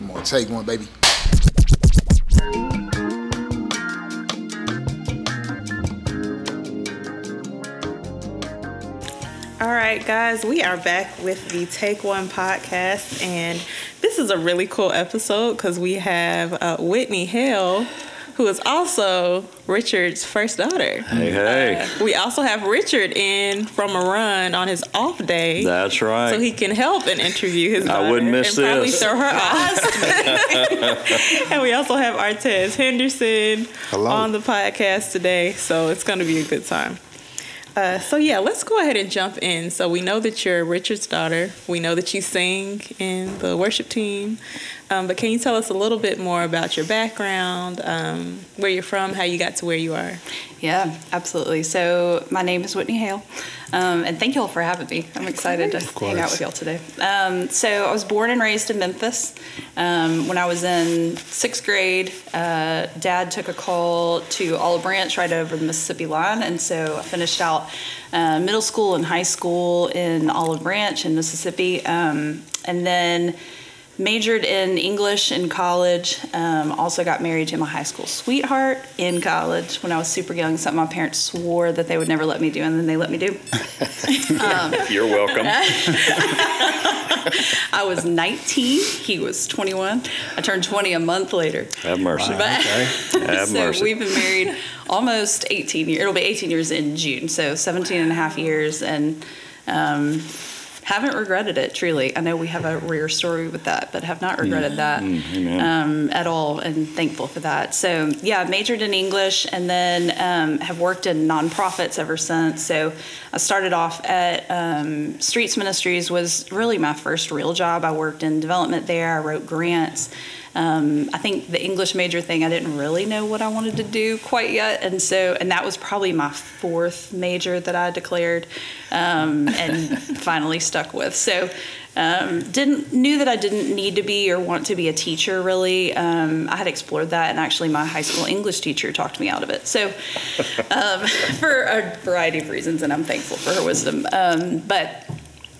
I'm gonna take one, baby. All right, guys, we are back with the Take One podcast, and this is a really cool episode because we have uh, Whitney Hale, who is also Richard's first daughter. Hey, hey. Uh, we also have Richard in from a run on his off day. That's right. So he can help and interview his I daughter. wouldn't miss and probably throw her off. and we also have Artez Henderson Hello. on the podcast today, so it's going to be a good time. Uh, so yeah, let's go ahead and jump in. So we know that you're Richard's daughter. We know that you sing in the worship team. Um, but can you tell us a little bit more about your background, um, where you're from, how you got to where you are? Yeah, absolutely. So my name is Whitney Hale, um, and thank you all for having me. I'm excited to hang out with y'all today. Um, so I was born and raised in Memphis. Um, when I was in sixth grade, uh, Dad took a call to Olive Branch right over the Mississippi line, and so I finished out uh, middle school and high school in Olive Branch in Mississippi, um, and then majored in English in college. Um, also got married to my high school sweetheart in college when I was super young. Something my parents swore that they would never let me do, and then they let me do. You're welcome. I was 19. He was 21. I turned 20 a month later. Have mercy. But Have so mercy. we've been married almost 18 years. It'll be 18 years in June, so 17 and a half years, and um, haven't regretted it. Truly, I know we have a rare story with that, but have not regretted that amen. um, at all, and thankful for that. So yeah, majored in English, and then um, have worked in nonprofits ever since. So I started off at um, Streets Ministries was really my first real job. I worked in development there. I wrote grants. Um, I think the English major thing, I didn't really know what I wanted to do quite yet, and so and that was probably my fourth major that I declared, um, and finally stuck with. So um, didn't knew that I didn't need to be or want to be a teacher really. Um, I had explored that, and actually my high school English teacher talked me out of it. So um, for a variety of reasons, and I'm thankful for her wisdom. Um, but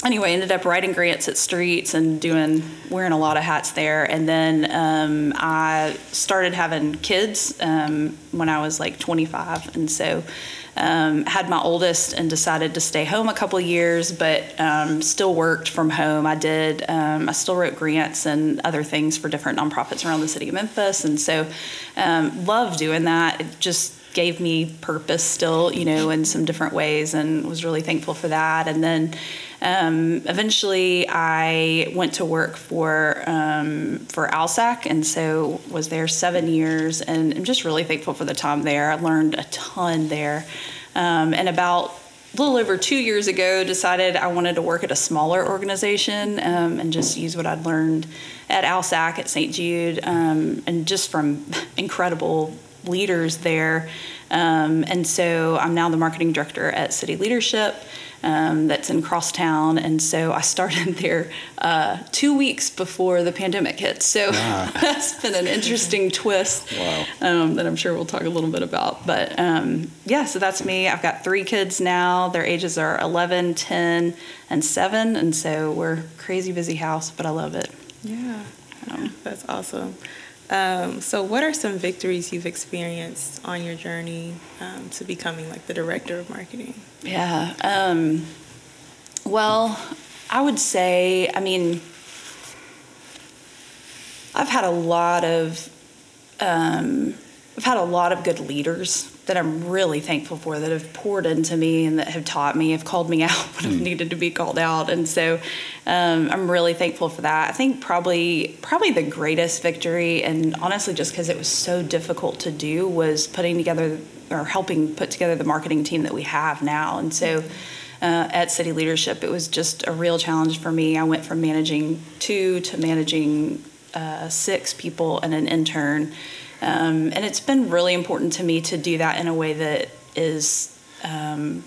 anyway, ended up writing grants at Streets and doing wearing a lot of hats there. And then um, I started having kids um, when I was like 25, and so um, had my oldest and decided to stay home a couple years, but um, still worked from home. I did. Um, I still wrote grants and other things for different nonprofits around the city of Memphis, and so um, love doing that. It just gave me purpose still, you know, in some different ways, and was really thankful for that. And then um, eventually, I went to work for um, for Alsac, and so was there seven years, and I'm just really thankful for the time there. I learned a ton there, um, and about a little over two years ago, decided I wanted to work at a smaller organization um, and just use what I'd learned at Alsac at St. Jude, um, and just from incredible leaders there. Um, and so I'm now the marketing director at City Leadership. Um, that's in Crosstown, and so I started there uh, two weeks before the pandemic hit. So that's been an interesting twist Wow. um, that I'm sure we'll talk a little bit about. But um, yeah, so that's me. I've got three kids now. Their ages are 11, 10, and 7, and so we're crazy busy house, but I love it. Yeah, that's awesome. Um, so, what are some victories you've experienced on your journey um, to becoming like the director of marketing? Yeah. Um, well, I would say, I mean, I've had a lot of, um, I've had a lot of good leaders that I'm really thankful for that have poured into me and that have taught me, have called me out when I've needed to be called out, and so um, I'm really thankful for that. I think probably probably the greatest victory, and honestly, just because it was so difficult to do, was putting together or helping put together the marketing team that we have now, and so. Uh, at City Leadership, it was just a real challenge for me. I went from managing two to managing uh, six people and an intern. Um, and it's been really important to me to do that in a way that is, um,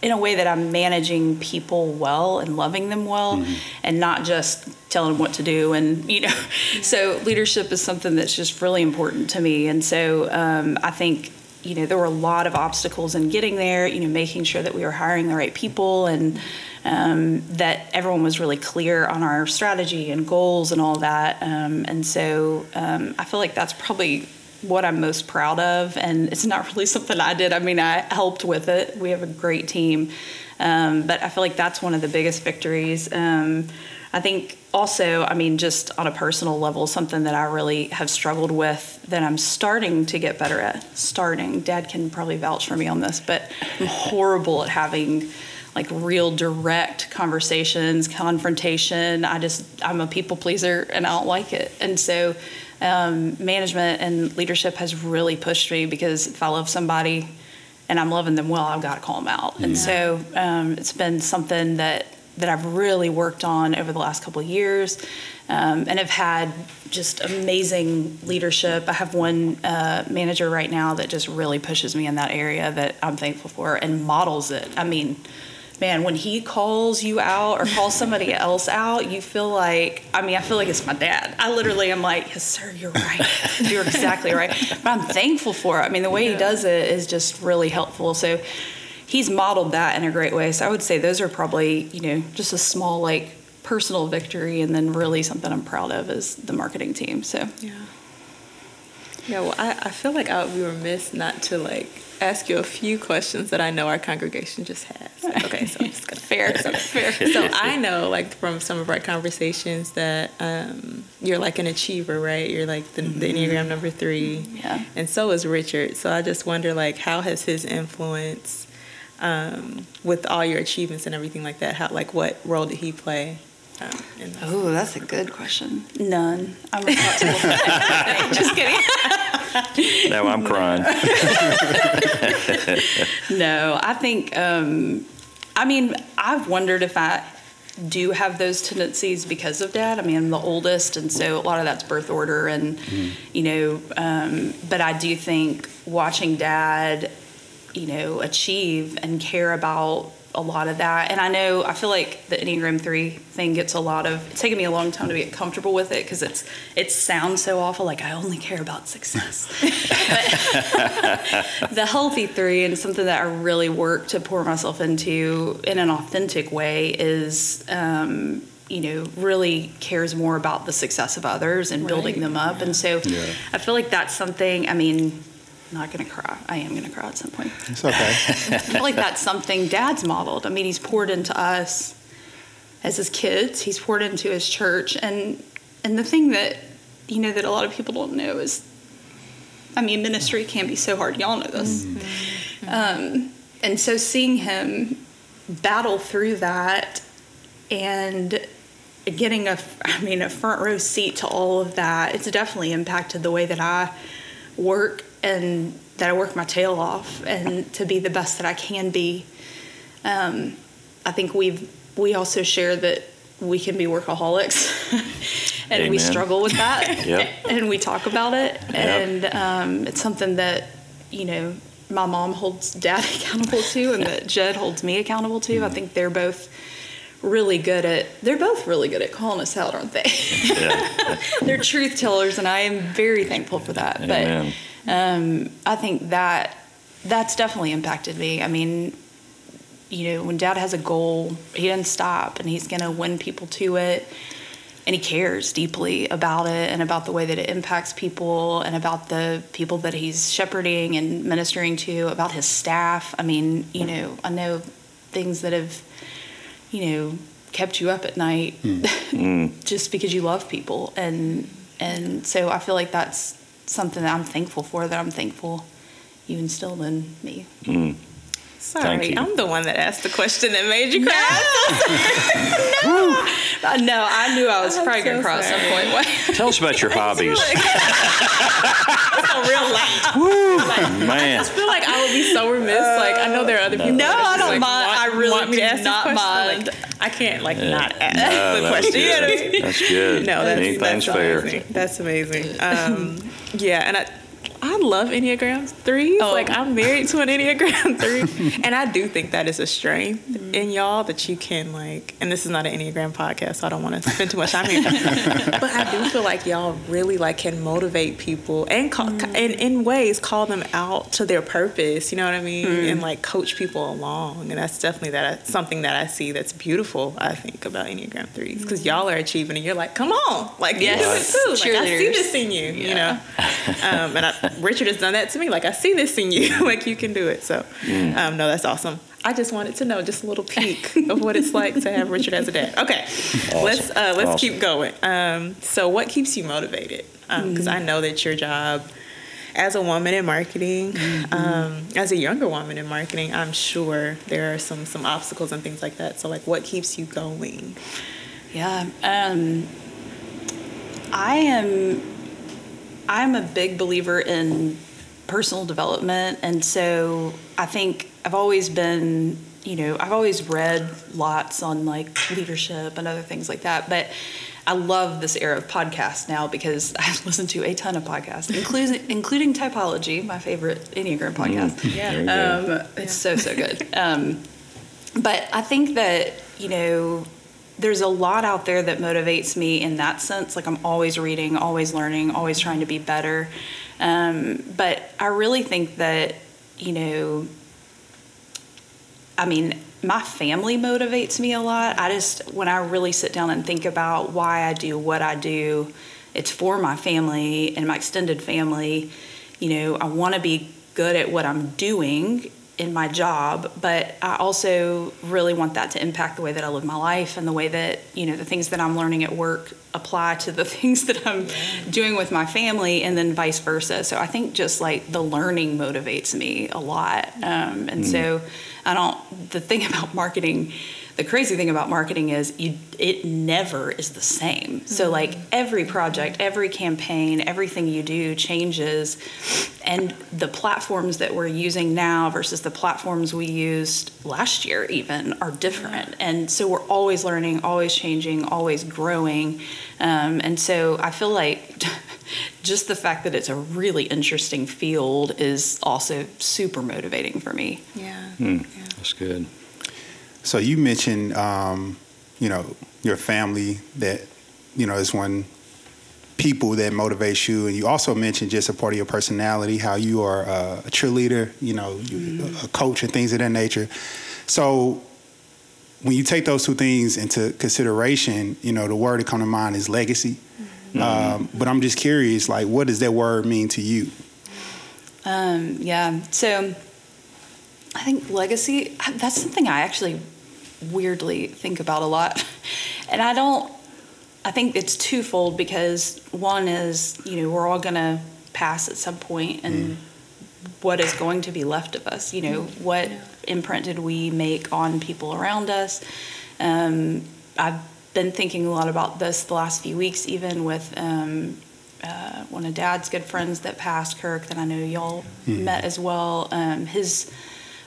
in a way that I'm managing people well and loving them well, and not just telling them what to do. And you know, so leadership is something that's just really important to me. And so um, I think you know there were a lot of obstacles in getting there. You know, making sure that we were hiring the right people and um, that everyone was really clear on our strategy and goals and all that. Um, and so um, I feel like that's probably what I'm most proud of. And it's not really something I did. I mean, I helped with it. We have a great team. Um, but I feel like that's one of the biggest victories. Um, I think also, I mean, just on a personal level, something that I really have struggled with that I'm starting to get better at. Starting. Dad can probably vouch for me on this, but I'm horrible at having like real direct conversations, confrontation. I just, I'm a people pleaser and I don't like it. And so, um, management and leadership has really pushed me because if I love somebody and I'm loving them well, I've got to call them out. And so, um, it's been something that that I've really worked on over the last couple of years, um, and have had just amazing leadership. I have one uh, manager right now that just really pushes me in that area that I'm thankful for and models it. I mean, man, when he calls you out or calls somebody else out, you feel like, I mean, I feel like it's my dad. I literally am like, yes, sir, you're right. You're exactly right. But I'm thankful for it. I mean, the way he does it is just really helpful. So he's modeled that in a great way. So I would say those are probably, you know, just a small, like, personal victory and then really something I'm proud of is the marketing team. So, Yeah. Yeah, well, I, I feel like I would be remiss not to like ask you a few questions that I know our congregation just has. Okay, so I'm just gonna Fair, so, fair. So I know, like from some of our conversations, that um, you're like an achiever, right? You're like the, the Enneagram number three, Yeah. and so is Richard. So I just wonder, like, how has his influence um, with all your achievements and everything like that? How, like, what role did he play? Oh, that's a good question. None. I'm responsible. Just kidding. Now I'm crying. No, I think, um, I mean, I've wondered if I do have those tendencies because of dad. I mean, I'm the oldest, and so a lot of that's birth order, and, you know, um, but I do think watching dad, you know, achieve and care about a lot of that. And I know, I feel like the Enneagram 3 thing gets a lot of, it's taken me a long time to get comfortable with it because it's, it sounds so awful, like I only care about success. But the healthy three and something that I really work to pour myself into in an authentic way is, um, you know, really cares more about the success of others and building them up. And so Yeah. I feel like that's something, I mean, I'm not going to cry. I am going to cry at some point. It's okay. I feel like that's something dad's modeled. I mean, he's poured into us as his kids. He's poured into his church, and and the thing that you know that a lot of people don't know is, I mean, ministry can be so hard. Y'all know this, um, and so seeing him battle through that and getting a I mean a front row seat to all of that, it's definitely impacted the way that I work and that I work my tail off and to be the best that I can be. Um, I think we've we also share that we can be workaholics and we struggle with that Yep. and we talk about it and um, it's something that you know my mom holds dad accountable to and that Jed holds me accountable to. I think they're both really good at they're both really good at calling us out, aren't they? Yeah. they're truth tellers and I am very thankful for that. Amen. But um, I think that that's definitely impacted me. I mean, you know, when dad has a goal, he doesn't stop and he's going to win people to it. And he cares deeply about it and about the way that it impacts people and about the people that he's shepherding and ministering to, about his staff. I mean, you know, I know things that have, you know, kept you up at night just because you love people. And and so I feel like that's something that I'm thankful for, that I'm thankful you instilled in me. Sorry, I'm the one that asked the question that made you cry. Uh, no, I knew I was I'm probably going to so cry at some sorry. point. Tell us about your hobbies. That's a real laugh. Man. I feel like I would be so remiss. Like I know there are other people. No, I don't like, mind. Want, I really want me to do ask not question. mind. Like, I can't like not ask No, the that's question. You know what I good. mean? That's good. No, that's, Anything's that's fair. amazing. That's amazing. Um, yeah, and I, I love Enneagram threes. Oh. Like I'm married to an Enneagram three, and I do think that is a strength in y'all that you can like. And this is not an Enneagram podcast, so I don't want to spend too much time here. but I do feel like y'all really like can motivate people and call, and mm. in ways call them out to their purpose. You know what I mean? Mm. And like coach people along. And that's definitely that something that I see that's beautiful. I think about Enneagram threes because mm. y'all are achieving, and you're like, come on, like Yes. you do it too. Like I see this in you. You know. Um, and I, Richard has done that to me. Like I see this in you. like you can do it. So, um, no, that's awesome. I just wanted to know just a little peek of what it's like to have Richard as a dad. Okay, let's uh, let's Awesome. keep going. Um, so, what keeps you motivated? Because I know that your job as a woman in marketing, um, as a younger woman in marketing, I'm sure there are some some obstacles and things like that. So, like, what keeps you going? Yeah. Um, I am. I'm a big believer in personal development, and so I think I've always been. You know, I've always read lots on like leadership and other things like that, but. I love this era of podcasts now because I listen to a ton of podcasts, including including Typology, my favorite Enneagram podcast. Yeah. There. Um, it's so so good. Um, but I think that you know there's a lot out there that motivates me in that sense. Like I'm always reading, always learning, always trying to be better. Um, but I really think that you know, I mean, my family motivates me a lot. I just when I really sit down and think about why I do what I do, it's for my family and my extended family. You know, I want to be good at what I'm doing in my job, but I also really want that to impact the way that I live my life and the way that, you know, the things that I'm learning at work apply to the things that I'm doing with my family and then vice versa. So I think just like the learning motivates me a lot. Um, and so I don't, the thing about marketing, the crazy thing about marketing is you it never is the same. So like every project, every campaign, everything you do changes and the platforms that we're using now versus the platforms we used last year even are different. And so we're always learning, always changing, always growing. Um, and so I feel like just the fact that it's a really interesting field is also super motivating for me. Yeah. That's good. So you mentioned, um, you know, your family that, you know, is one people that motivates you, and you also mentioned just a part of your personality, how you are uh, a cheerleader, you know, you, a coach and things of that nature. So when you take those two things into consideration, you know, the word that comes to mind is legacy. Um, but I'm just curious, like, what does that word mean to you? Um, yeah. So I think legacy, that's something I actually weirdly think about a lot. And I don't, I think it's twofold because one is, you know, we're all going to pass at some point and what is going to be left of us? You know, what imprint did we make on people around us? Um, I've been thinking a lot about this the last few weeks, even with um, uh, one of Dad's good friends that passed, Kirk, that I know y'all met as well. Um, his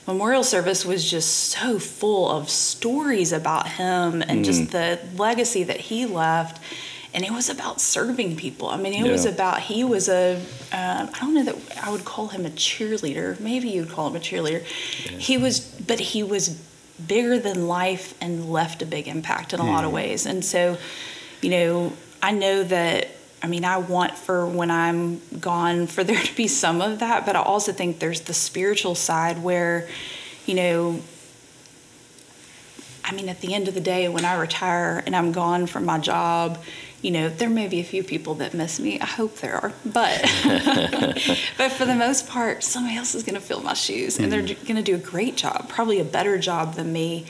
memorial service was just so full of stories about him and just the legacy that he left. And it was about serving people. I mean, it was about he was a um, I don't know that I would call him a cheerleader. Maybe you'd call him a cheerleader. He was, but he was bigger than life and left a big impact in a lot of ways. And so, you know, I know that. I mean, I want for when I'm gone for there to be some of that, but I also think there's the spiritual side where, you know, I mean, at the end of the day, when I retire and I'm gone from my job, you know, there may be a few people that miss me. I hope there are, but but for the most part, somebody else is going to fill my shoes, and they're mm. going to do a great job, probably a better job than me.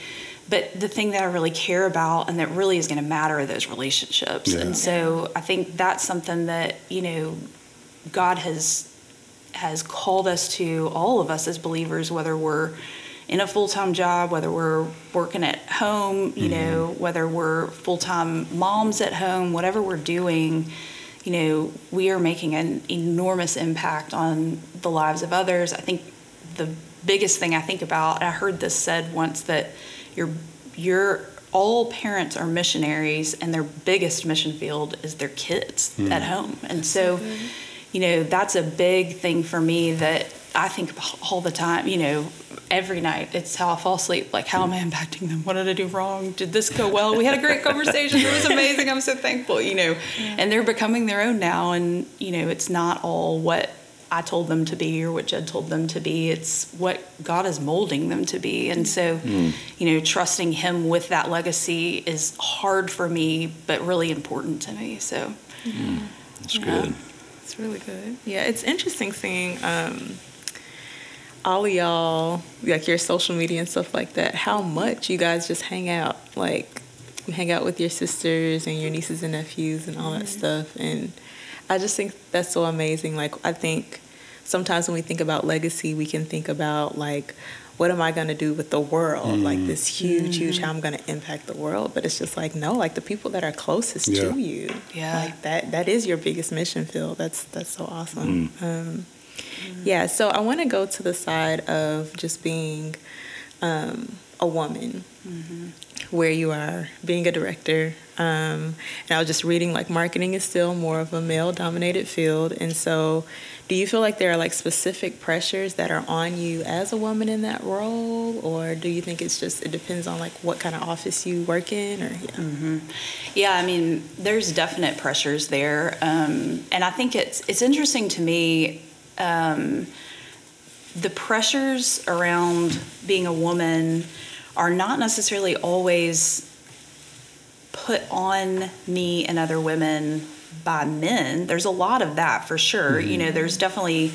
But the thing that I really care about and that really is going to matter are those relationships. Yeah. And so I think that's something that you know, God has has called us to all of us as believers, whether we're in a full time job, whether we're working at home, you mm-hmm. know, whether we're full time moms at home, whatever we're doing, you know, we are making an enormous impact on the lives of others. I think the biggest thing I think about, I heard this said once that your your all parents are missionaries and their biggest mission field is their kids hmm. at home. And so, you know, that's a big thing for me that I think about all the time, you know, every night. It's how I fall asleep. Like, how am I impacting them? What did I do wrong? Did this go well? We had a great conversation. It was amazing. I'm so thankful, you know. And they're becoming their own now. And, you know, it's not all what I told them to be or what Jed told them to be. It's what God is molding them to be. And so, hmm. you know, trusting Him with that legacy is hard for me, but really important to me. So, hmm. That's good. It's really good. Yeah, it's interesting seeing um, all of y'all, like your social media and stuff like that, how much you guys just hang out. Like, you hang out with your sisters and your nieces and nephews and all that mm-hmm. stuff. And I just think that's so amazing. Like, I think sometimes when we think about legacy, we can think about, like, what am I going to do with the world? Mm. Like, this huge, huge, mm. how I'm going to impact the world. But it's just like, no, like the people that are closest Yeah. to you. Yeah. Like, that that is your biggest mission field. That's that's so awesome. Mm. Um, yeah. So I want to go to the side of just being um, a woman, mm-hmm. Where you are being a director. Um, and I was just reading like marketing is still more of a male-dominated field, and so. Do you feel like there are like specific pressures that are on you as a woman in that role, or do you think it's just it depends on like what kind of office you work in, or yeah? Yeah, I mean, there's definite pressures there, um, and I think it's it's interesting to me um, the pressures around being a woman are not necessarily always put on me and other women by men. There's a lot of that for sure. You know, there's definitely,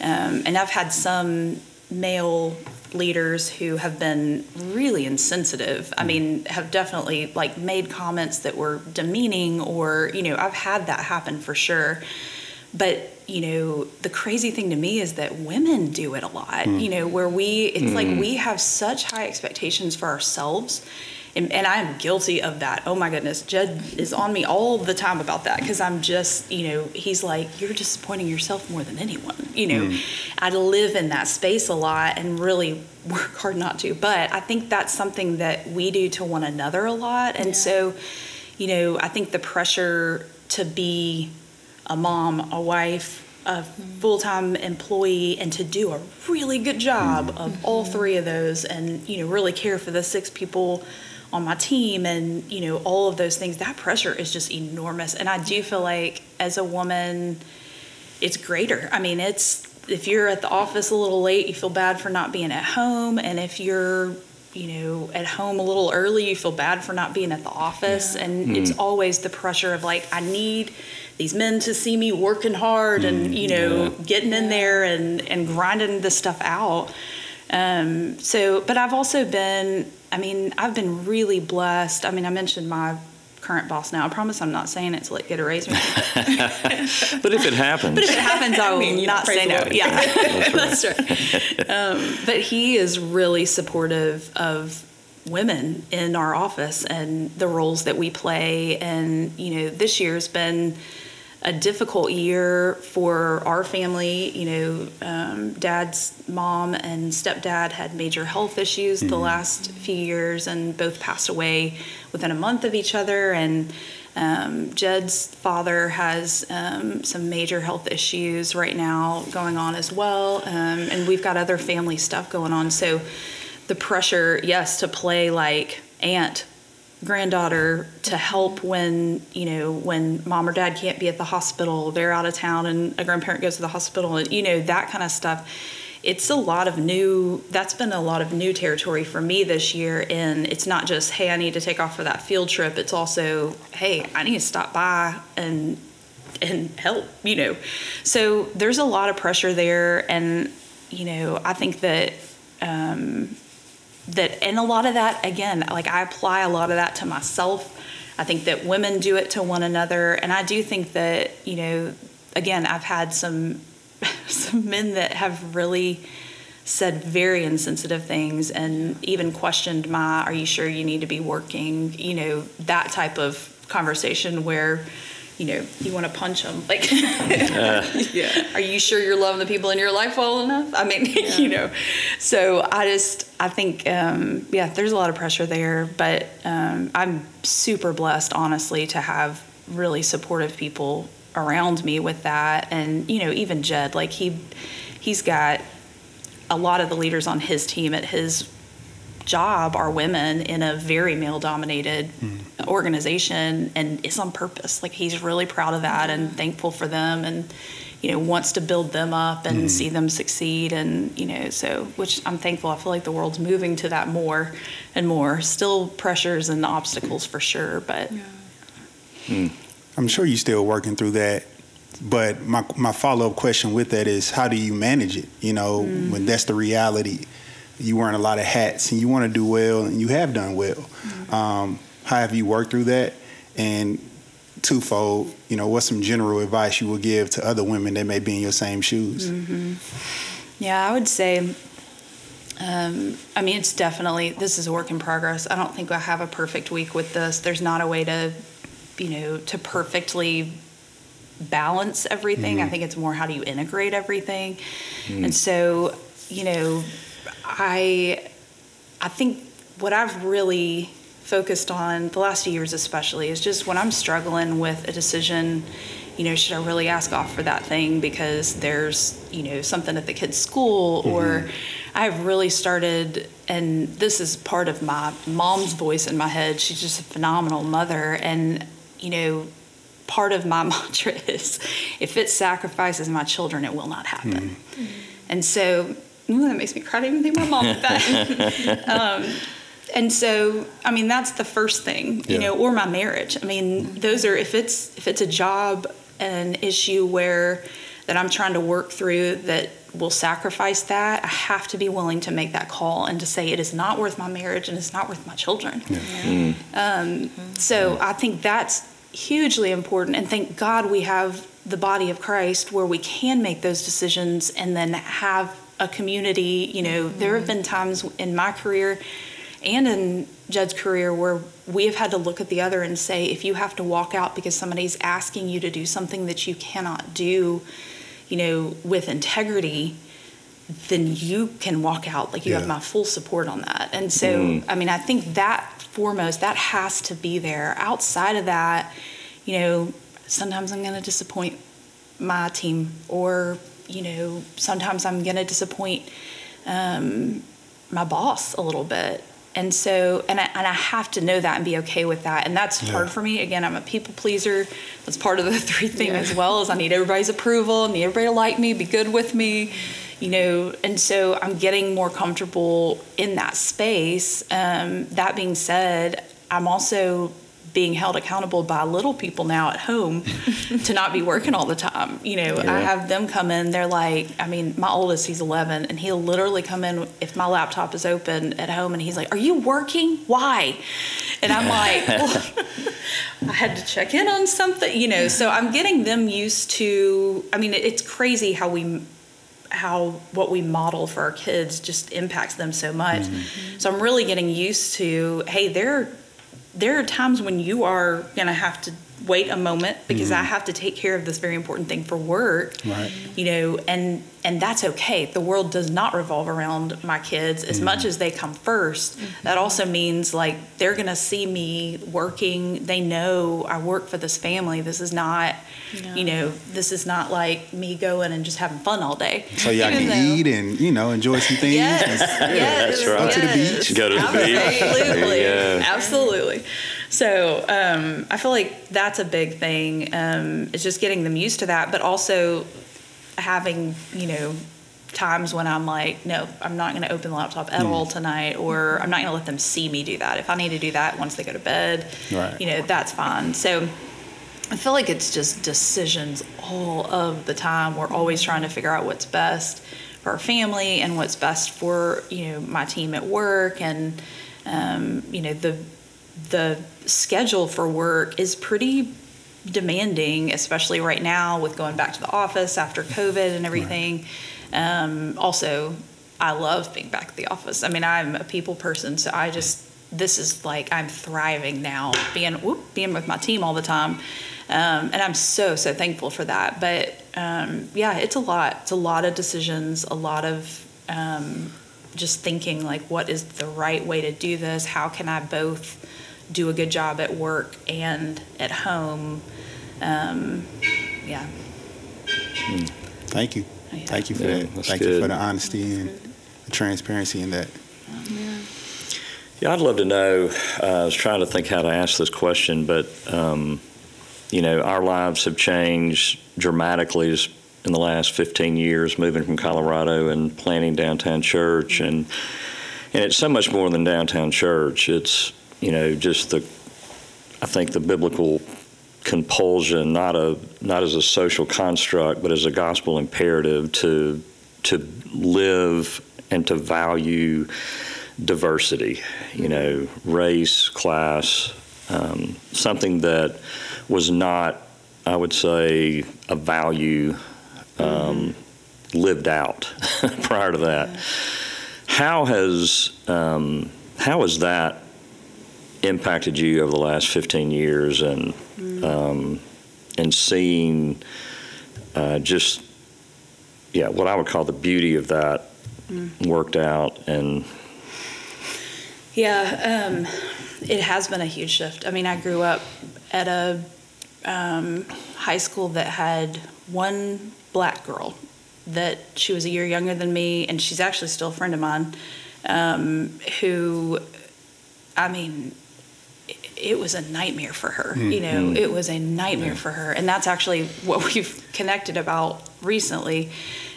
um, and I've had some male leaders who have been really insensitive. I mean, have definitely like made comments that were demeaning, or you know, I've had that happen for sure. But you know, the crazy thing to me is that women do it a lot. Mm. You know, where we, it's like mm. we have such high expectations for ourselves. And, and I'm guilty of that. Oh my goodness. Jed is on me all the time about that because I'm just, you know, he's like, you're disappointing yourself more than anyone. You know, mm. I live in that space a lot and really work hard not to. But I think that's something that we do to one another a lot. And so, you know, I think the pressure to be a mom, a wife, a full time employee, and to do a really good job mm-hmm. of all three of those and, you know, really care for the six people on my team and, you know, all of those things, that pressure is just enormous. And I do feel like as a woman, it's greater. I mean, it's if you're at the office a little late, you feel bad for not being at home, and if you're you know at home a little early, you feel bad for not being at the office, and it's always the pressure of like I need these men to see me working hard and you know getting in there and and grinding this stuff out. Um, so, but I've also been, I mean, I've been really blessed. I mean, I mentioned my current boss now. I promise I'm not saying it to like get a raise. But if it happens, But if it happens, I will mean, not say the no. Lord. Yeah, that's right. Um, but he is really supportive of women in our office and the roles that we play. And, you know, this year's been a difficult year for our family. You know, um, dad's mom and stepdad had major health issues the last few years and both passed away within a month of each other. And um, Jed's father has um, some major health issues right now going on as well. Um, and we've got other family stuff going on. So the pressure, yes, to play like aunt granddaughter to help when you know when mom or dad can't be at the hospital they're out of town and a grandparent goes to the hospital and you know that kind of stuff. It's a lot of new that's been a lot of new territory for me this year and it's not just hey i need to take off for that field trip. It's also hey i need to stop by and and help you know. So there's a lot of pressure there and you know i think that um, that and a lot of that again like i apply a lot of that to myself. I think that women do it to one another and i do think that you know again i've had some some men that have really said very insensitive things and even questioned my are you sure you need to be working? You know that type of conversation where you know you want to punch them like Yeah. are you sure you're loving the people in your life well enough? I mean, you know. So I just, I think, um, yeah, there's a lot of pressure there, but um, I'm super blessed, honestly, to have really supportive people around me with that. And, you know, even Jed, like he, he's got a lot of the leaders on his team at his job are women in a very male dominated hmm. organization and it's on purpose. Like he's really proud of that and thankful for them and, you know, wants to build them up and hmm. see them succeed. And, you know, so, which I'm thankful. I feel like the world's moving to that more and more. Still pressures and obstacles for sure, but hmm. I'm sure you're still working through that. But my my follow up question with that is, how do you manage it? You know, when that's the reality, you wearing a lot of hats and you want to do well, and you have done well. Um, how have you worked through that? And twofold, you know, what's some general advice you would give to other women that may be in your same shoes? Yeah, I would say, um, I mean, it's definitely, this is a work in progress. I don't think I have a perfect week with this. There's not a way to, you know, to perfectly balance everything. I think it's more how do you integrate everything. And so, you know, I, I think what I've really focused on the last few years, especially, is just when I'm struggling with a decision. You know, should I really ask off for that thing because there's, you know, something at the kid's school, or mm-hmm. I've really started, and this is part of my mom's voice in my head. She's just a phenomenal mother, and you know, part of my mantra is, if it sacrifices my children, it will not happen. Mm-hmm. And so, ooh, that makes me cry to even think my mom did that. um, and so, I mean, that's the first thing, you Yeah. know, or my marriage. I mean, those are if it's if it's a job an issue where that I'm trying to work through that will sacrifice that, I have to be willing to make that call and to say it is not worth my marriage and it's not worth my children. Um, so I think that's hugely important, and thank God we have the body of Christ where we can make those decisions and then have a community. You know, there have mm-hmm. been times in my career and in Jed's career where we have had to look at the other and say, if you have to walk out because somebody's asking you to do something that you cannot do, you know, with integrity, then you can walk out. Like you Yeah. have my full support on that. And so, mm-hmm. I mean, I think that foremost, that has to be there. Outside of that, you know, sometimes I'm going to disappoint my team, or, you know, sometimes I'm going to disappoint um, my boss a little bit. And so, and I, and I have to know that and be okay with that. And that's hard for me. Again, I'm a people pleaser. That's part of the three thing as well is I need everybody's approval, I need everybody to like me, be good with me, you know. And so I'm getting more comfortable in that space. Um, that being said, I'm also being held accountable by little people now at home to not be working all the time. You know, I have them come in, they're like, I mean, my oldest, he's 11, and he'll literally come in if my laptop is open at home and he's like, Are you working? Why? And I'm like, well, I had to check in on something, you know. So I'm getting them used to, I mean, it's crazy how we how what we model for our kids just impacts them so much. Mm-hmm. So I'm really getting used to, hey, there there are times when you are going to have to wait a moment because I mm-hmm. have to take care of this very important thing for work. Right. You know, and and that's okay. The world does not revolve around my kids as much mm-hmm. as they come 1st mm-hmm. That also means like they're going to see me working. They know I work for this family. This is not, you know, this is not like me going and just having fun all day. So y'all can though- eat and you know enjoy some things. Yes, yes, that's right. Go to the beach. Go to the beach. Absolutely, There you go. absolutely. So um, I feel like that's a big thing. Um, it's just getting them used to that, but also having you know times when I'm like, no, I'm not going to open the laptop at all tonight, or I'm not going to let them see me do that. If I need to do that once they go to bed, Right. you know, that's fine. So. I feel like it's just decisions all of the time. We're always trying to figure out what's best for our family and what's best for you know my team at work and um, you know the the schedule for work is pretty demanding, especially right now with going back to the office after COVID and everything. Um, also, I love being back at the office. I mean, I'm a people person, so I just this is like I'm thriving now, being whoop, being with my team all the time, um, and I'm so so thankful for that. But um, yeah, it's a lot. It's a lot of decisions, a lot of um, just thinking like, what is the right way to do this? How can I both do a good job at work and at home? Um, yeah. Thank you. Yeah. Thank you for Yeah, that. that's Thank you for the honesty and the transparency in that. Yeah, yeah, I'd love to know. Uh, I was trying to think how to ask this question, but um, you know, our lives have changed dramatically in the last 15 years, moving from Colorado and planning downtown church, and and it's so much more than downtown church. It's you know just the, I think the biblical compulsion, not a not as a social construct, but as a gospel imperative to to live and to value diversity, you know, race, class, um, something that was not, I would say, a value um, lived out prior to that. How has um, how has that impacted you over the last 15 years and um, and seeing uh, just yeah what I would call the beauty of that worked out and Yeah, um, it has been a huge shift. I mean, I grew up at a um, high school that had one black girl that she was a year younger than me, and she's actually still a friend of mine. Um, who, I mean, it, was a nightmare for her. You know, it was a nightmare for her, and that's actually what we've connected about recently.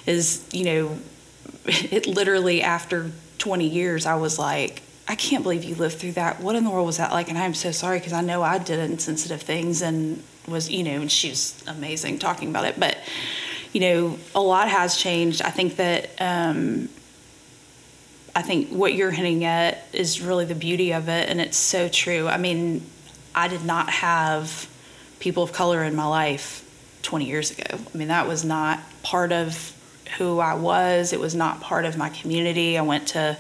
Is you know, it literally after 20 years, I was like, I can't believe you lived through that. What in the world was that like? And I'm so sorry because I know I did insensitive things and was, you know, and she was amazing talking about it. But, you know, a lot has changed. I think that, um, I think what you're hinting at is really the beauty of it. And it's so true. I mean, I did not have people of color in my life 20 years ago. I mean, that was not part of who I was. It was not part of my community. I went to,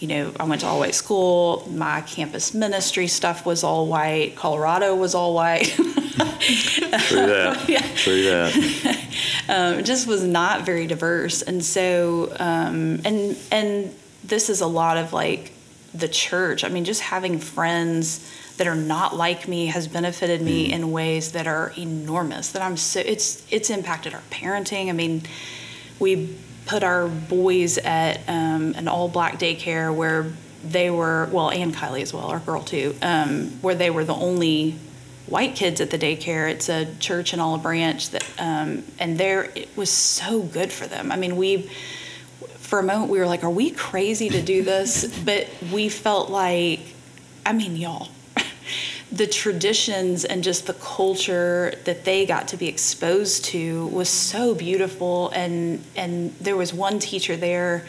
you know, I went to all white school. My campus ministry stuff was all white. Colorado was all white. True that. Yeah. True that. um, it just was not very diverse. And so, um, and and this is a lot of like the church. I mean, just having friends that are not like me has benefited me in ways that are enormous. That I'm so it's it's impacted our parenting. I mean, we put our boys at um, an all black daycare where they were well, and Kylie as well, our girl too, um, where they were the only white kids at the daycare. It's a church in Olive Branch that, um, and there it was so good for them. I mean, we for a moment we were like, are we crazy to do this? but we felt like, I mean, y'all, the traditions and just the culture that they got to be exposed to was so beautiful. And and there was one teacher there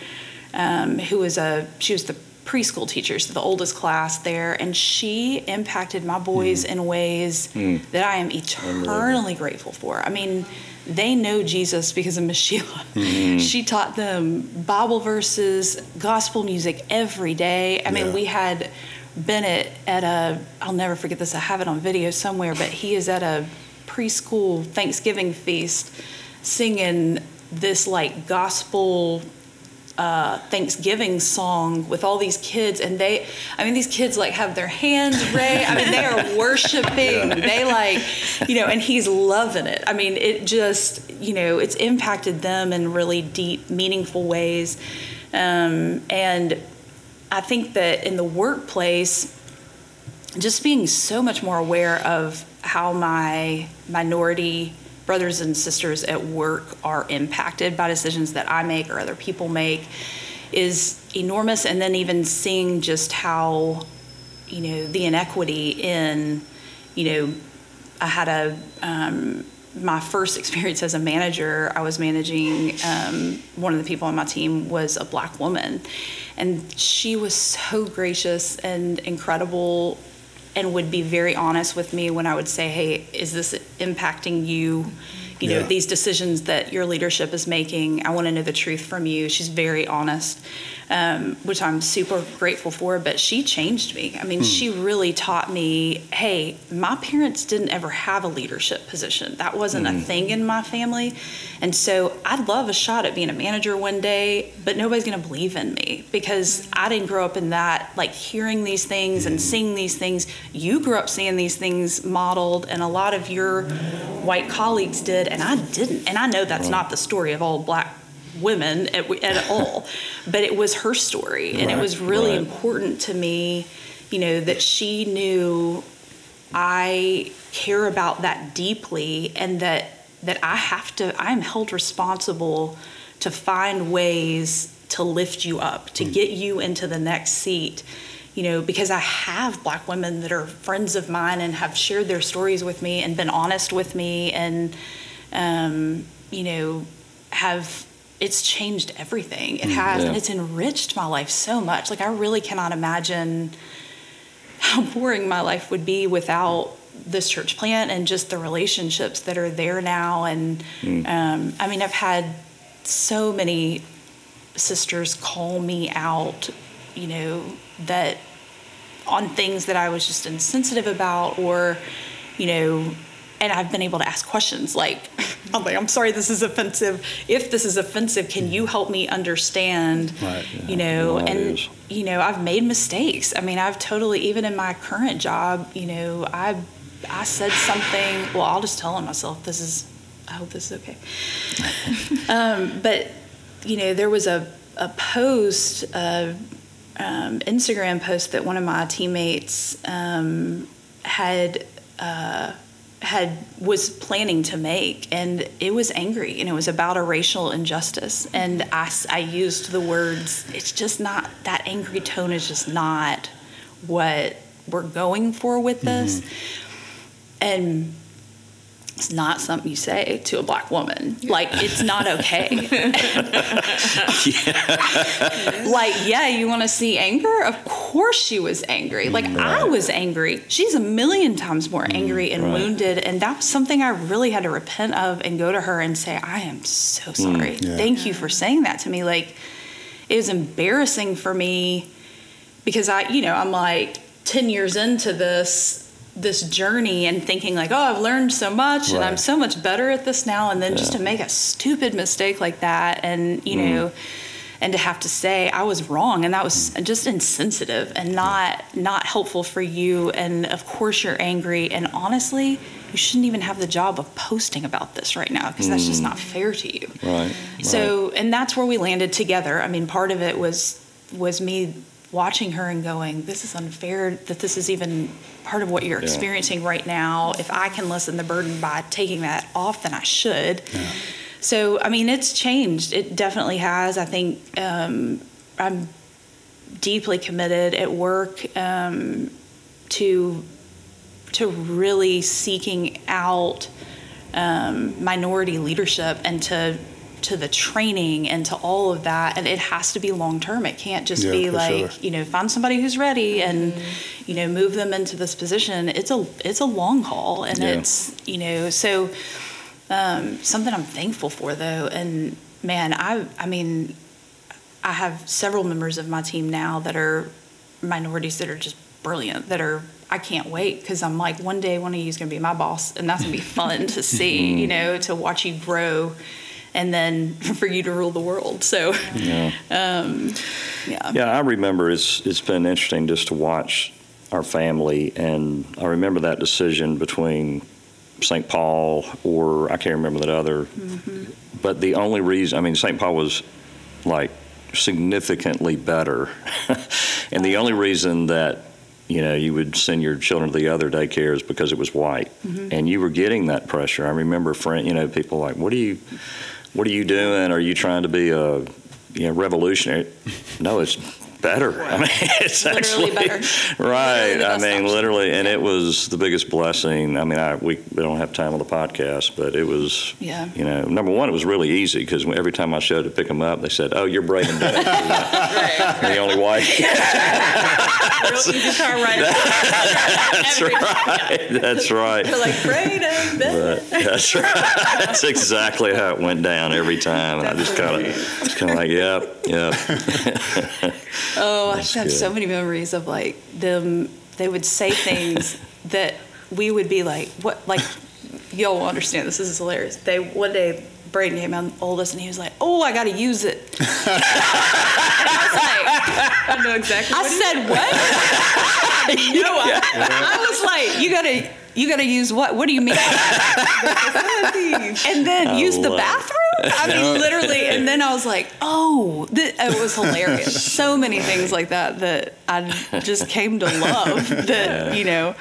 um, who was a she was the preschool teacher, so the oldest class there, and she impacted my boys hmm. in ways hmm. that I am eternally grateful for. I mean, they know Jesus because of Miss Sheila. Hmm. She taught them Bible verses, gospel music every day. I mean, Yeah. we had Bennett at a, I'll never forget this, I have it on video somewhere, but he is at a preschool Thanksgiving feast singing this like gospel uh, Thanksgiving song with all these kids, and they, I mean, these kids like have their hands raised. I mean, they are worshiping. They like, you know, and he's loving it. I mean, it just, you know, it's impacted them in really deep, meaningful ways. Um, and I think that in the workplace, just being so much more aware of how my minority brothers and sisters at work are impacted by decisions that I make or other people make is enormous. And then even seeing just how, you know, the inequity in, you know, I had a, um, my first experience as a manager, I was managing um, one of the people on my team was a black woman. And she was so gracious and incredible and would be very honest with me when I would say, "Hey, is this impacting you? You know, Yeah. these decisions that your leadership is making. I want to know the truth from you. She's very honest, um, which I'm super grateful for. But she changed me. I mean, she hmm. really taught me, hey, my parents didn't ever have a leadership position. That wasn't a hmm. thing in my family, and so I'd love a shot at being a manager one day, but nobody's going to believe in me because I didn't grow up in that, like hearing these things and hmm. seeing these things. You grew up seeing these things modeled, and a lot of your white colleagues did, and I didn't. And I know that's not the story of all black women at, at all, but it was her story, and it was really right. important to me, you know, that she knew I care about that deeply and that that I have to I am held responsible to find ways to lift you up, to mm. get you into the next seat. You know, because I have black women that are friends of mine and have shared their stories with me and been honest with me and um, you know, have it's changed everything. It has and it's enriched my life so much. Like I really cannot imagine how boring my life would be without this church plant and just the relationships that are there now. And um, I mean, I've had so many sisters call me out, you know, that on things that I was just insensitive about or, you know, and I've been able to ask questions like, I'm like, I'm sorry, this is offensive. If this is offensive, can you help me understand? Right, You know, No, and you know, I've made mistakes. I mean, I've totally, even in my current job, you know, I, I said something. Well, I'll just tell on myself. This is, I hope this is okay. um, but you know, there was a a post, a um, Instagram post that one of my teammates um, had. Uh, had was planning to make and it was angry and it was about a racial injustice. And I, I used the words it's just not that angry tone is just not what we're going for with this. Mm-hmm. And it's not something you say to a black woman. Like it's not okay. Like yeah you want to see anger? Of course she was angry. Like i was angry. She's a million times more mm, angry and right. wounded and that was something i really had to repent of and go to her and say i am so mm, sorry. yeah. thank you for saying that to me. Like it was embarrassing for me because i you know i'm like 10 years into this this journey and thinking like oh i've learned so much and i'm so much better at this now and then just to make a stupid mistake like that and you mm. know and to have to say i was wrong and that was mm. just insensitive and not not helpful for you. And of course you're angry. And honestly you shouldn't even have the job of posting about this right now because that's just mm. not fair to you. Right. so, and that's where we landed together. I mean, part of it was was me watching her and going, "This is unfair that this is even part of what you're Yeah. experiencing right now. If I can lessen the burden by taking that off, then I should." So, I mean, it's changed. It definitely has. I think um, I'm deeply committed at work um, to to really seeking out um, minority leadership and to to the training and to all of that and it has to be long term it can't just Yeah, be like sure. you know find somebody who's ready and you know move them into this position. It's a it's a long haul and Yeah. it's you know so um, something i'm thankful for though. And man i i mean i have several members of my team now that are minorities that are just brilliant that are I can't wait because I'm like one day one of you is going to be my boss and that's going to be fun to see, you know, to watch you grow and then for you to rule the world. So, Yeah. um, yeah. Yeah, I remember it's it's been interesting just to watch our family, and I remember that decision between St. Paul or I can't remember that other. But the only reason, I mean, St. Paul was like significantly better, and the only reason that you know you would send your children to the other daycare is because it was white, and you were getting that pressure. I remember, friend, you know, people like, "What are you, what are you doing? Are you trying to be a you know, revolutionary. No, it's better. I mean, it's Literally actually better. right. I mean, option. literally, and it was the biggest blessing. I mean, I we, we don't have time on the podcast, but it was. Yeah. You know, number one, it was really easy because every time I showed to pick them up, they said, "Oh, you're Braden and Bennett." Right. The only white. Real easy car ride. That's right. That's right. They're like. But that's right. That's exactly how it went down every time, and I just kind of, kind of like, yep, yep. Oh, I That's just have good. so many memories of like them. They would say things that we would be like, "What?" Like, y'all will understand. This is hilarious. They one day, Braden came out oldest, and he was like, "Oh, I got to use it." and I was like, I know exactly. I what it said, "What?" No, I, I was like, "You gotta, you gotta use what? What do you mean?" and then I use the love it. bathroom. I mean, literally. And then I was like, "Oh, th- it was hilarious." So many things like that that I just came to love. That you know.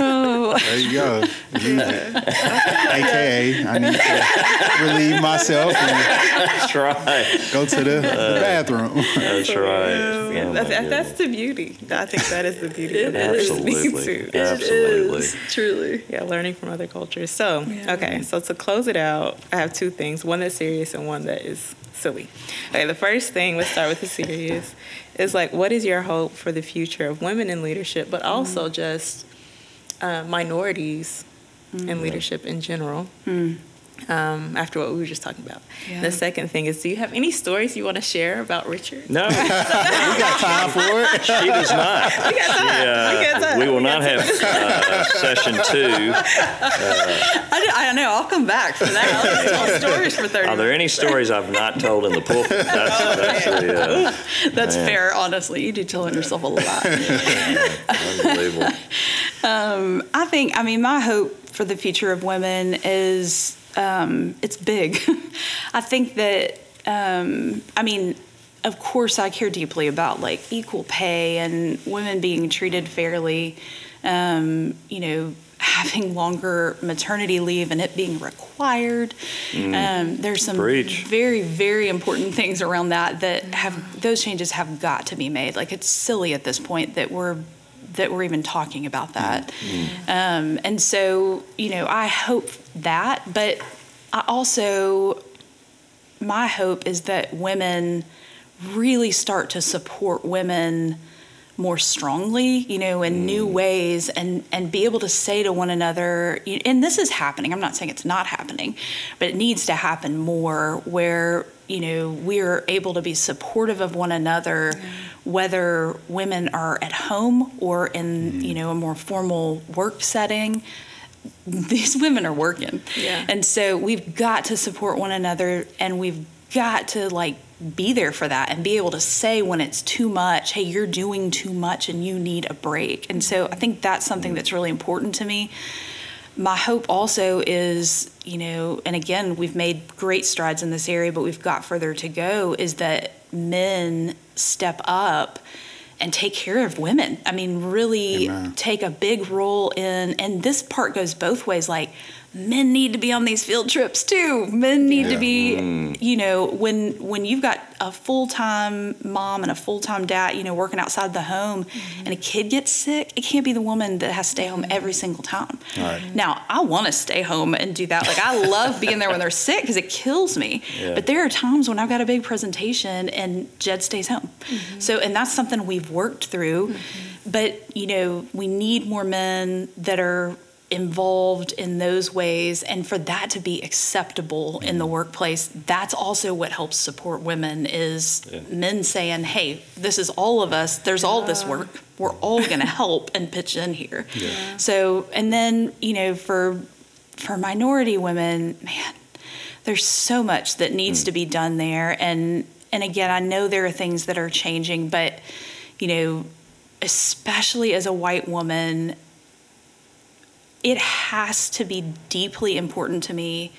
Oh, There you go. Use. AKA, I need to relieve myself and That's right. go to the, the bathroom. That's right. Oh, my That- that- that's the beauty. I think that is the beauty of what we're speaking Absolutely. to. Truly. Yeah, learning from other cultures. So, Yeah. okay, so to close it out, I have two things one that's serious and one that is silly. Okay, the first thing, let's start with the serious, is like, what is your hope for the future of women in leadership, but mm. also just uh, minorities in mm. leadership in general? Mm. Um, after what we were just talking about. Yeah. The second thing is, do you have any stories you want to share about Richard? No, we got time for it. she does not. We got time. Yeah, we got time. we will We not got have uh, session two. I, d- I know. I'll come back for that. I'll just tell stories for thirty. Are there any stories I've not told in the pulpit? That's, that's the, uh, That's fair. Honestly, you do tell on yourself a lot. unbelievable. Um, I think, I mean, my hope for the future of women is um, it's big. I think that, um, I mean, of course, I care deeply about like equal pay and women being treated fairly. Um, you know, having longer maternity leave and it being required. Um, there's some Preach. very, very important things around that that have those changes have got to be made. Like it's silly at this point that we're that we're even talking about that. Um, and so, you know, I hope that, but I also my hope is that women really start to support women more strongly, you know, in new mm. ways and and be able to say to one another, and this is happening. I'm not saying it's not happening, but it needs to happen more where, you know, we're able to be supportive of one another mm. whether women are at home or in, mm. you know, a more formal work setting these women are working. Yeah. And so we've got to support one another and we've got to like be there for that and be able to say when it's too much, hey, you're doing too much and you need a break. And so I think that's something that's really important to me. My hope also is, you know, and again, we've made great strides in this area, but we've got further to go, is that men step up and take care of women. I mean, really Amen. take a big role in, and this part goes both ways. Like, men need to be on these field trips too. Men need to Yeah. be, mm. you know, when when you've got a full time mom and a full time dad, you know, working outside the home, mm-hmm. and a kid gets sick, it can't be the woman that has to stay home every single time. Right. Mm-hmm. Now, I want to stay home and do that. Like, I love being there when they're sick because it kills me. Yeah. But there are times when I've got a big presentation and Jed stays home. Mm-hmm. So, and that's something we've worked through. But, you know, we need more men that are involved in those ways and for that to be acceptable in the mm-hmm. workplace that's also what helps support women is Yeah. men saying hey this is all of us. There's all this work. We're all going to help and pitch in here. So and then you know for for minority women man there's so much that needs mm. to be done there and and again i know there are things that are changing but you know especially as a white woman it has to be deeply important to me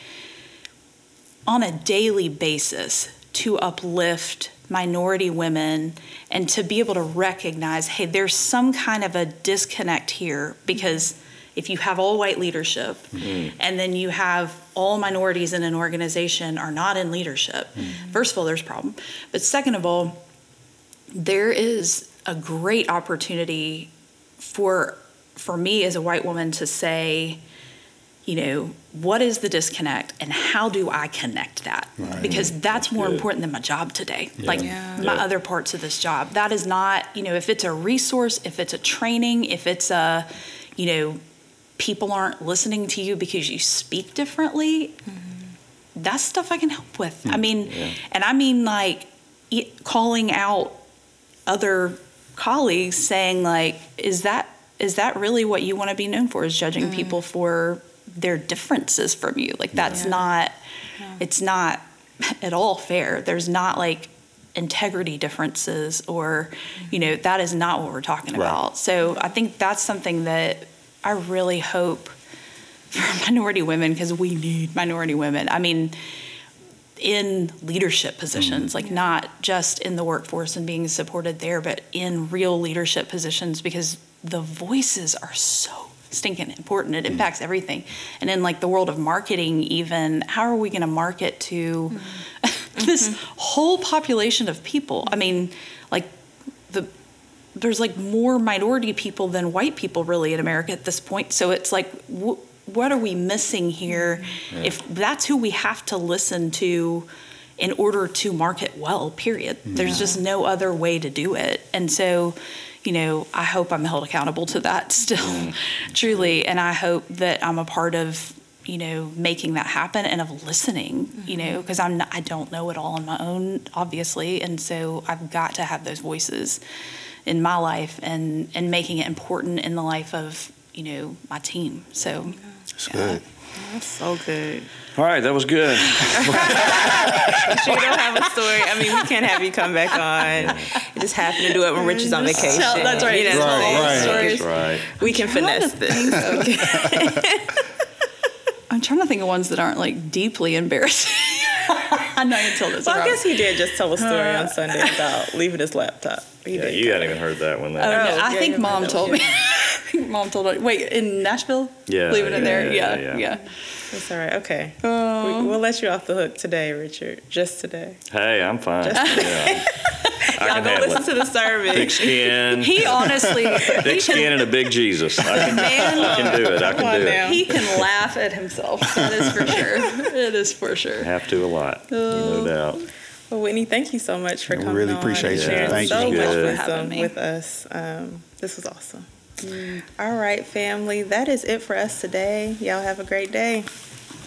on a daily basis to uplift minority women and to be able to recognize hey there's some kind of a disconnect here because if you have all white leadership mm-hmm. and then you have all minorities in an organization are not in leadership mm-hmm. first of all there's a problem. But second of all there is a great opportunity for for me as a white woman to say, you know, what is the disconnect and how do I connect that? Right. Because that's more good. important than my job today. Like Yeah. my Yeah. other parts of this job. That is not, you know, if it's a resource, if it's a training, if it's a, you know, people aren't listening to you because you speak differently, mm-hmm. that's stuff I can help with. I hmm. mean, Yeah. and I mean like e- calling out other colleagues saying like, is that is that really what you want to be known for? Is judging mm. people for their differences from you? Like that's Yeah. not. It's not at all fair. There's not like integrity differences or you know mm-hmm. that is not what we're talking Right. about. So I think that's something that I really hope for minority women because we need minority women. I mean, in leadership positions, mm-hmm. like not just in the workforce and being supported there, but in real leadership positions because the voices are so stinking important. It mm. impacts everything. And in like the world of marketing, even, how are we going to market to mm-hmm. this mm-hmm. whole population of people? I mean, like the there's like more minority people than white people really in America at this point. So it's like, wh- what are we missing here? If that's who we have to listen to in order to market well, period. Mm-hmm. There's just no other way to do it. And so, you know, I hope I'm held accountable to that still, mm-hmm. truly. And I hope that I'm a part of, you know, making that happen and of listening, you mm-hmm. know, because I'm not, I don't know it all on my own, obviously. And so I've got to have those voices in my life and and making it important in the life of you know my team. So It's yeah. good. That's so good. All right, that was good. But you don't have a story. I mean, we can't have you come back on. You just happen to do it when Rich is on vacation. tell- that's right. You know, Right, right. That's right. We can finesse this. Okay. I'm trying to think of ones that aren't like deeply embarrassing. I know you told us. tell this. Well, I guess he did just tell a story on uh. Sunday about leaving his laptop. He Yeah, did you hadn't even heard that one. Oh, no, Oh, I yeah, think mom told was me. I think mom told me. Wait, in Nashville? Yeah, Leaving it there. yeah, Yeah, yeah, yeah. yeah. That's all right. Okay. Um, we, Oh. we'll let you off the hook today, Richard. Just today. Hey, I'm fine. Yeah. I Y'all go listen it. to the service. Thick skin, He honestly, he thick skin, can, and a big Jesus. I can, I can do it. I can do now. it. he can laugh at himself. That is for sure. It is for sure. Have to a lot, no um, doubt. Well, Whitney, thank you so much for We coming really appreciate and you. sharing Thank so you. So much Good. Having me. Um, with us. Um, this was awesome. All right, family, that is it for us today. Y'all have a great day.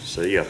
See ya.